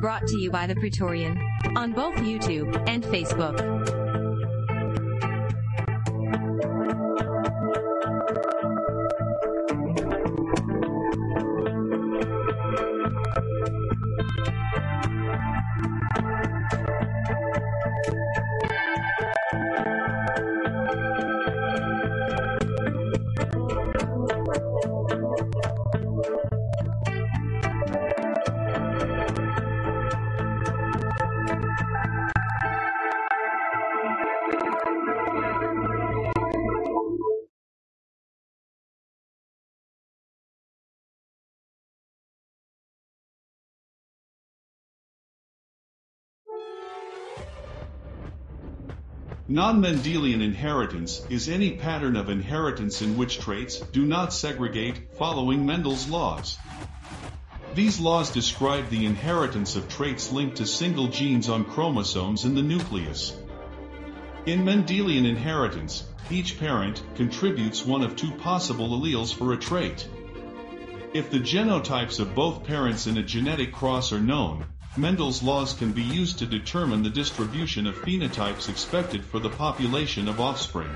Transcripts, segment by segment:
brought to you by the Praetorian on both YouTube and Facebook. Non-Mendelian inheritance is any pattern of inheritance in which traits do not segregate following Mendel's laws. These laws describe the inheritance of traits linked to single genes on chromosomes in the nucleus. In Mendelian inheritance, each parent contributes one of two possible alleles for a trait. If the genotypes of both parents in a genetic cross are known, Mendel's laws can be used to determine the distribution of phenotypes expected for the population of offspring.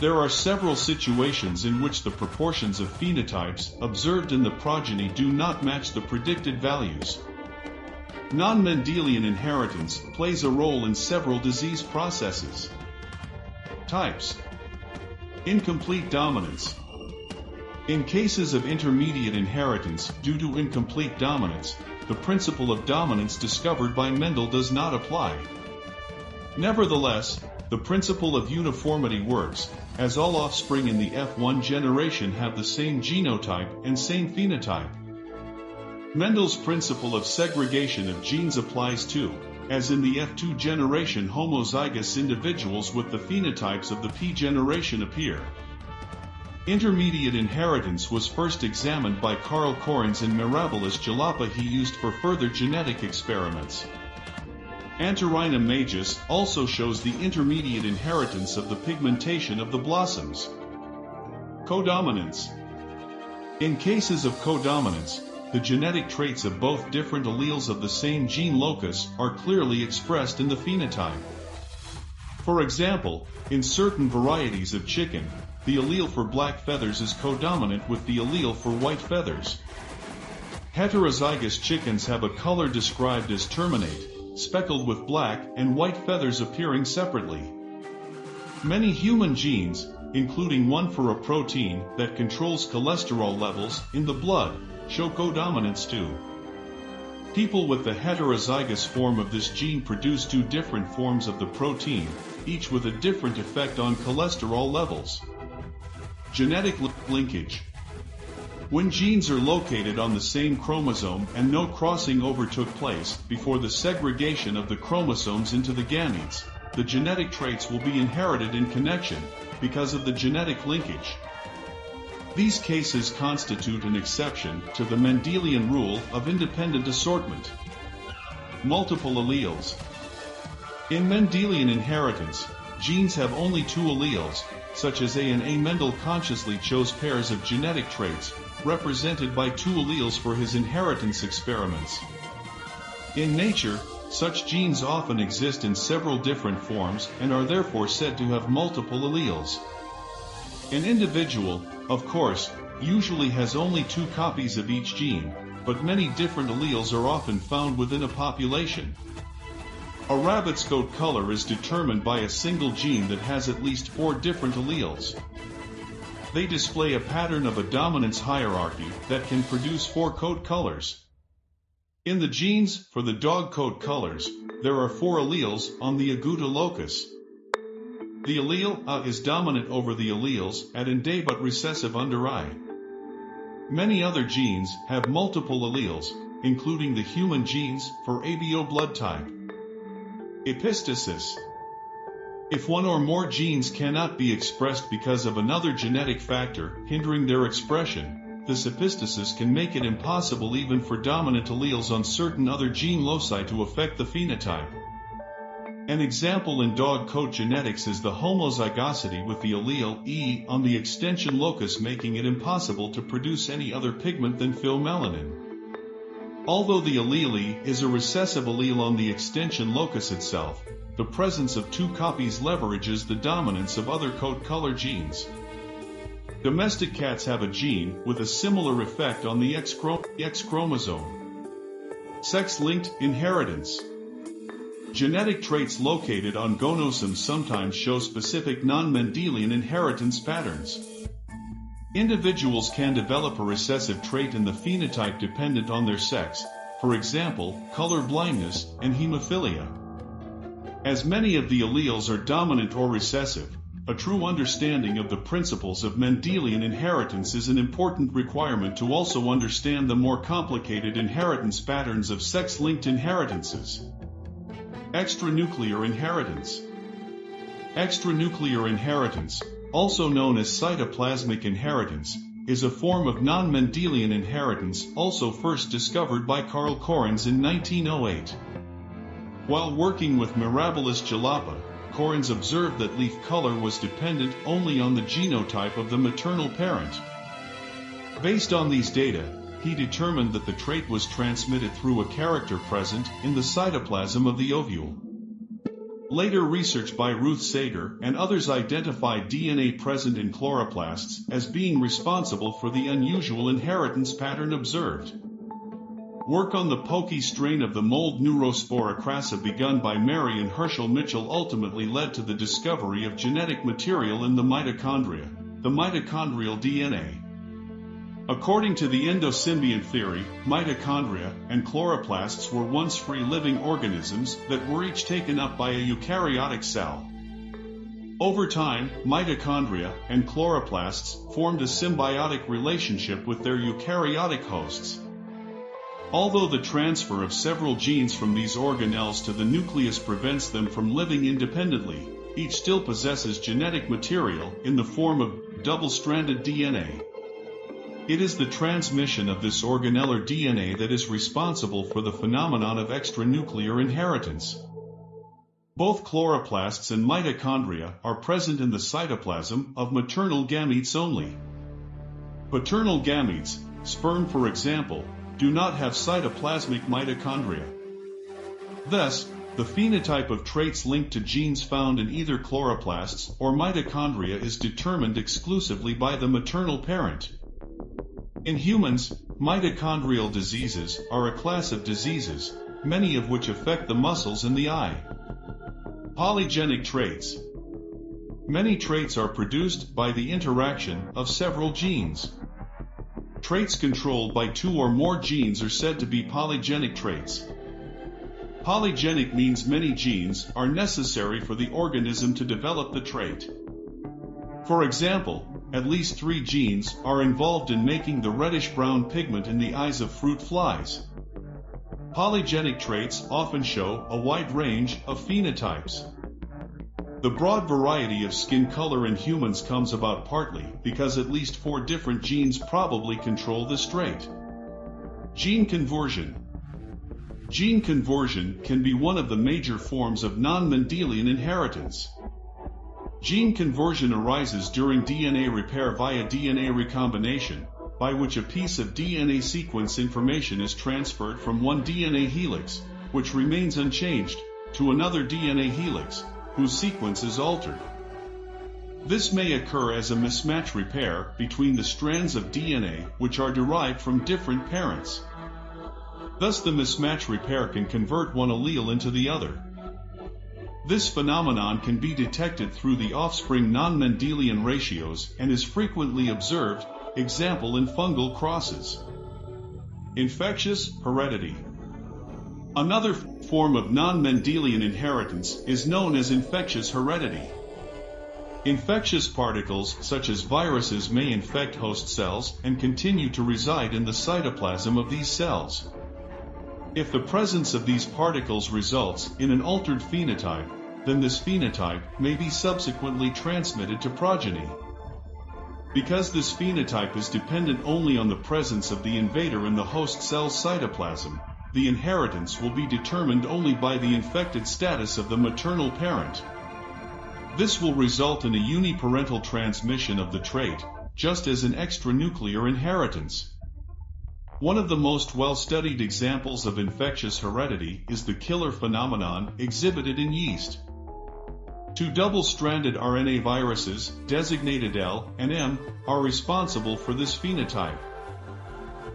There are several situations in which the proportions of phenotypes observed in the progeny do not match the predicted values. Non-Mendelian inheritance plays a role in several disease processes. Types Incomplete dominance In cases of intermediate inheritance due to incomplete dominance, the principle of dominance discovered by Mendel does not apply. Nevertheless, the principle of uniformity works, as all offspring in the F1 generation have the same genotype and same phenotype. Mendel's principle of segregation of genes applies too, as in the F2 generation homozygous individuals with the phenotypes of the P generation appear. Intermediate inheritance was first examined by Carl Correns in Mirabilis jalapa he used for further genetic experiments. Antirrhinum majus also shows the intermediate inheritance of the pigmentation of the blossoms. Codominance In cases of codominance, the genetic traits of both different alleles of the same gene locus are clearly expressed in the phenotype. For example, in certain varieties of chicken, the allele for black feathers is codominant with the allele for white feathers. Heterozygous chickens have a color described as erminette, speckled with black and white feathers appearing separately. Many human genes, including one for a protein that controls cholesterol levels in the blood, show codominance too. People with the heterozygous form of this gene produce two different forms of the protein, each with a different effect on cholesterol levels. Genetic linkage. When genes are located on the same chromosome and no crossing over took place before the segregation of the chromosomes into the gametes, the genetic traits will be inherited in connection because of the genetic linkage. These cases constitute an exception to the Mendelian rule of independent assortment. Multiple alleles. In Mendelian inheritance, genes have only two alleles, such as A and A. Mendel consciously chose pairs of genetic traits, represented by two alleles for his inheritance experiments. In nature, such genes often exist in several different forms and are therefore said to have multiple alleles. An individual, of course, usually has only two copies of each gene, but many different alleles are often found within a population. A rabbit's coat color is determined by a single gene that has at least four different alleles. They display a pattern of a dominance hierarchy that can produce four coat colors. In the genes for the dog coat colors, there are four alleles on the agouti locus. The allele A is dominant over the alleles at and A but recessive under I. Many other genes have multiple alleles, including the human genes for ABO blood type. Epistasis. If one or more genes cannot be expressed because of another genetic factor hindering their expression, this epistasis can make it impossible even for dominant alleles on certain other gene loci to affect the phenotype. An example in dog coat genetics is the homozygosity with the allele E on the extension locus making it impossible to produce any other pigment than phaeomelanin. Although the allele is a recessive allele on the extension locus itself, the presence of two copies leverages the dominance of other coat color genes. Domestic cats have a gene with a similar effect on the X, X chromosome. Sex-linked inheritance. Genetic traits located on gonosomes sometimes show specific non-Mendelian inheritance patterns. Individuals can develop a recessive trait in the phenotype dependent on their sex, for example, color blindness and hemophilia. As many of the alleles are dominant or recessive, a true understanding of the principles of Mendelian inheritance is an important requirement to also understand the more complicated inheritance patterns of sex-linked inheritances. Extranuclear inheritance Extranuclear inheritance, also known as cytoplasmic inheritance, is a form of non-Mendelian inheritance also first discovered by Carl Correns in 1908. While working with Mirabilis jalapa, Correns observed that leaf color was dependent only on the genotype of the maternal parent. Based on these data, he determined that the trait was transmitted through a character present in the cytoplasm of the ovule. Later research by Ruth Sager and others identified DNA present in chloroplasts as being responsible for the unusual inheritance pattern observed. Work on the pokey strain of the mold Neurospora crassa begun by Mary and Herschel Mitchell ultimately led to the discovery of genetic material in the mitochondria, the mitochondrial DNA. According to the endosymbiont theory, mitochondria and chloroplasts were once free living organisms that were each taken up by a eukaryotic cell. Over time, mitochondria and chloroplasts formed a symbiotic relationship with their eukaryotic hosts. Although the transfer of several genes from these organelles to the nucleus prevents them from living independently, each still possesses genetic material in the form of double-stranded DNA. It is the transmission of this organellar DNA that is responsible for the phenomenon of extranuclear inheritance. Both chloroplasts and mitochondria are present in the cytoplasm of maternal gametes only. Paternal gametes, sperm for example, do not have cytoplasmic mitochondria. Thus, the phenotype of traits linked to genes found in either chloroplasts or mitochondria is determined exclusively by the maternal parent. In humans, mitochondrial diseases are a class of diseases, many of which affect the muscles in the eye. Polygenic traits. Many traits are produced by the interaction of several genes. Traits controlled by two or more genes are said to be polygenic traits. Polygenic means many genes are necessary for the organism to develop the trait. For example, at least three genes are involved in making the reddish-brown pigment in the eyes of fruit flies. Polygenic traits often show a wide range of phenotypes. The broad variety of skin color in humans comes about partly because at least four different genes probably control this trait. Gene conversion. Gene conversion can be one of the major forms of non-Mendelian inheritance. Gene conversion arises during DNA repair via DNA recombination, by which a piece of DNA sequence information is transferred from one DNA helix, which remains unchanged, to another DNA helix, whose sequence is altered. This may occur as a mismatch repair between the strands of DNA which are derived from different parents. Thus the mismatch repair can convert one allele into the other. This phenomenon can be detected through the offspring non-Mendelian ratios and is frequently observed, example in fungal crosses. Infectious heredity. Another form of non-Mendelian inheritance is known as infectious heredity. Infectious particles such as viruses may infect host cells and continue to reside in the cytoplasm of these cells. If the presence of these particles results in an altered phenotype, then this phenotype may be subsequently transmitted to progeny. Because this phenotype is dependent only on the presence of the invader in the host cell's cytoplasm, the inheritance will be determined only by the infected status of the maternal parent. This will result in a uniparental transmission of the trait, just as an extranuclear inheritance. One of the most well-studied examples of infectious heredity is the killer phenomenon exhibited in yeast. Two double-stranded RNA viruses, designated L and M, are responsible for this phenotype.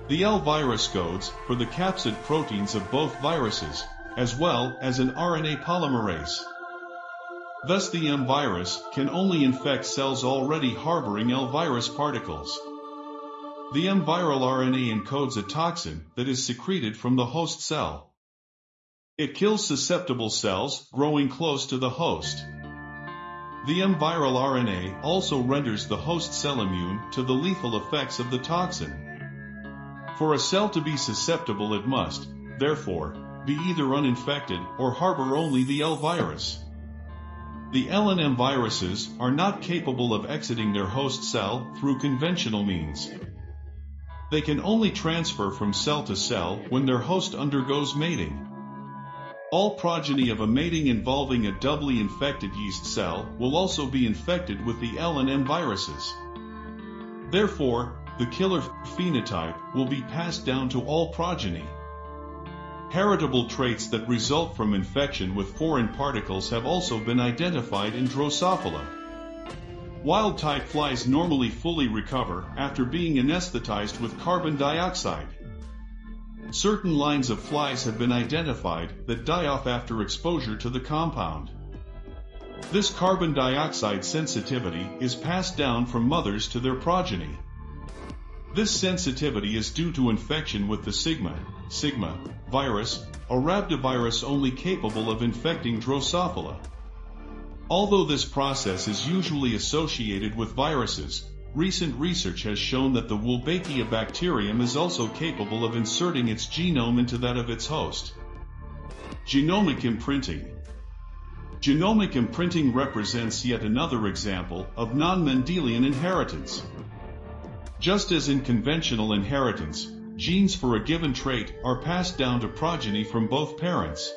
The L virus codes for the capsid proteins of both viruses, as well as an RNA polymerase. Thus the M virus can only infect cells already harboring L virus particles. The M viral RNA encodes a toxin that is secreted from the host cell. It kills susceptible cells growing close to the host. The M viral RNA also renders the host cell immune to the lethal effects of the toxin. For a cell to be susceptible it must, therefore, be either uninfected or harbor only the L virus. The L and M viruses are not capable of exiting their host cell through conventional means. They can only transfer from cell to cell when their host undergoes mating. All progeny of a mating involving a doubly infected yeast cell will also be infected with the L and M viruses. Therefore, the killer phenotype will be passed down to all progeny. Heritable traits that result from infection with foreign particles have also been identified in Drosophila. Wild-type flies normally fully recover after being anesthetized with carbon dioxide. Certain lines of flies have been identified that die off after exposure to the compound. This carbon dioxide sensitivity is passed down from mothers to their progeny. This sensitivity is due to infection with the sigma, sigma, virus, a rhabdovirus only capable of infecting Drosophila. Although this process is usually associated with viruses, recent research has shown that the Wolbachia bacterium is also capable of inserting its genome into that of its host. Genomic imprinting Genomic imprinting represents yet another example of non-Mendelian inheritance. Just as in conventional inheritance, genes for a given trait are passed down to progeny from both parents.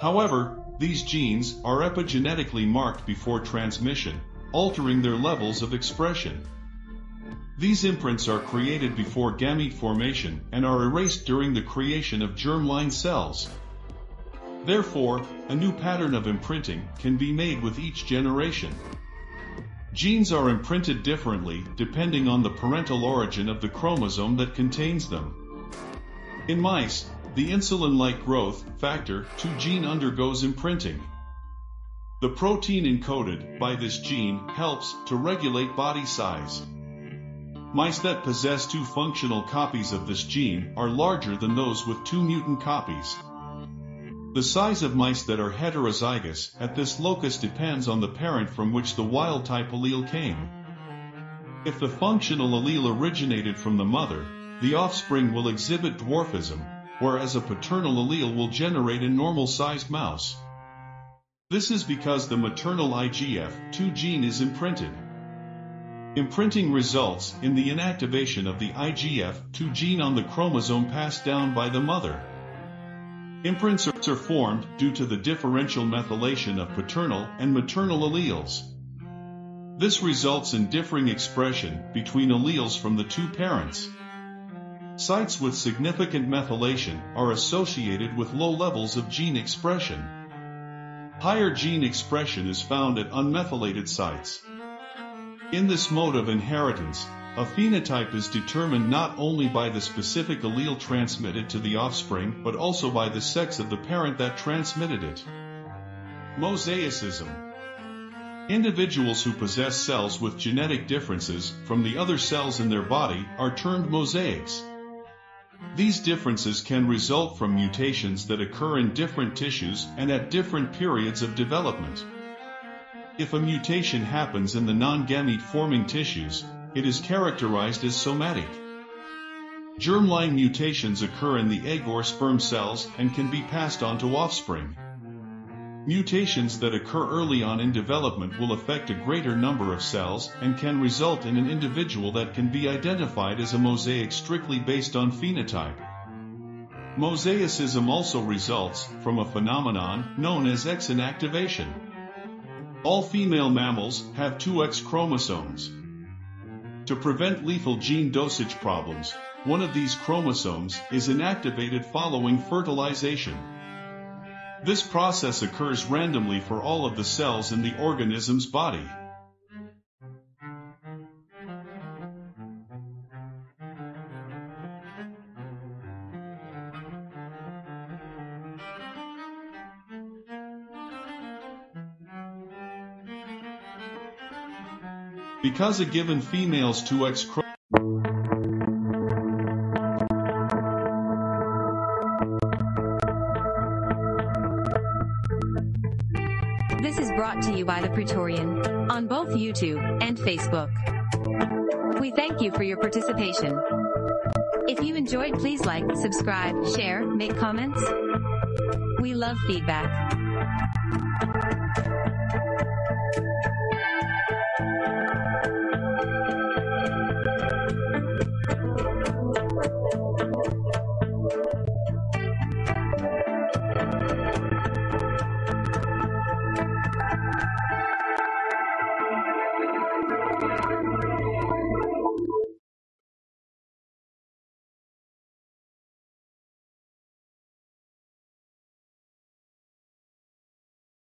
However, these genes are epigenetically marked before transmission, altering their levels of expression. These imprints are created before gamete formation and are erased during the creation of germline cells. Therefore, a new pattern of imprinting can be made with each generation. Genes are imprinted differently depending on the parental origin of the chromosome that contains them. In mice, the insulin-like growth factor 2 gene undergoes imprinting. The protein encoded by this gene helps to regulate body size. Mice that possess two functional copies of this gene are larger than those with two mutant copies. The size of mice that are heterozygous at this locus depends on the parent from which the wild-type allele came. If the functional allele originated from the mother, the offspring will exhibit dwarfism, whereas a paternal allele will generate a normal-sized mouse. This is because the maternal IGF-2 gene is imprinted. Imprinting results in the inactivation of the IGF-2 gene on the chromosome passed down by the mother. Imprints are formed due to the differential methylation of paternal and maternal alleles. This results in differing expression between alleles from the two parents. Sites with significant methylation are associated with low levels of gene expression. Higher gene expression is found at unmethylated sites. In this mode of inheritance, a phenotype is determined not only by the specific allele transmitted to the offspring but also by the sex of the parent that transmitted it. Mosaicism Individuals who possess cells with genetic differences from the other cells in their body are termed mosaics. These differences can result from mutations that occur in different tissues and at different periods of development. If a mutation happens in the non-gamete forming tissues, it is characterized as somatic. Germline mutations occur in the egg or sperm cells and can be passed on to offspring. Mutations that occur early on in development will affect a greater number of cells and can result in an individual that can be identified as a mosaic strictly based on phenotype. Mosaicism also results from a phenomenon known as X inactivation. All female mammals have two X chromosomes. To prevent lethal gene dosage problems, one of these chromosomes is inactivated following fertilization. This process occurs randomly for all of the cells in the organism's body. Because a given female's 2X by The Praetorian on both YouTube and Facebook. We thank you for your participation. If you enjoyed, please like, subscribe, share, make comments. We love feedback.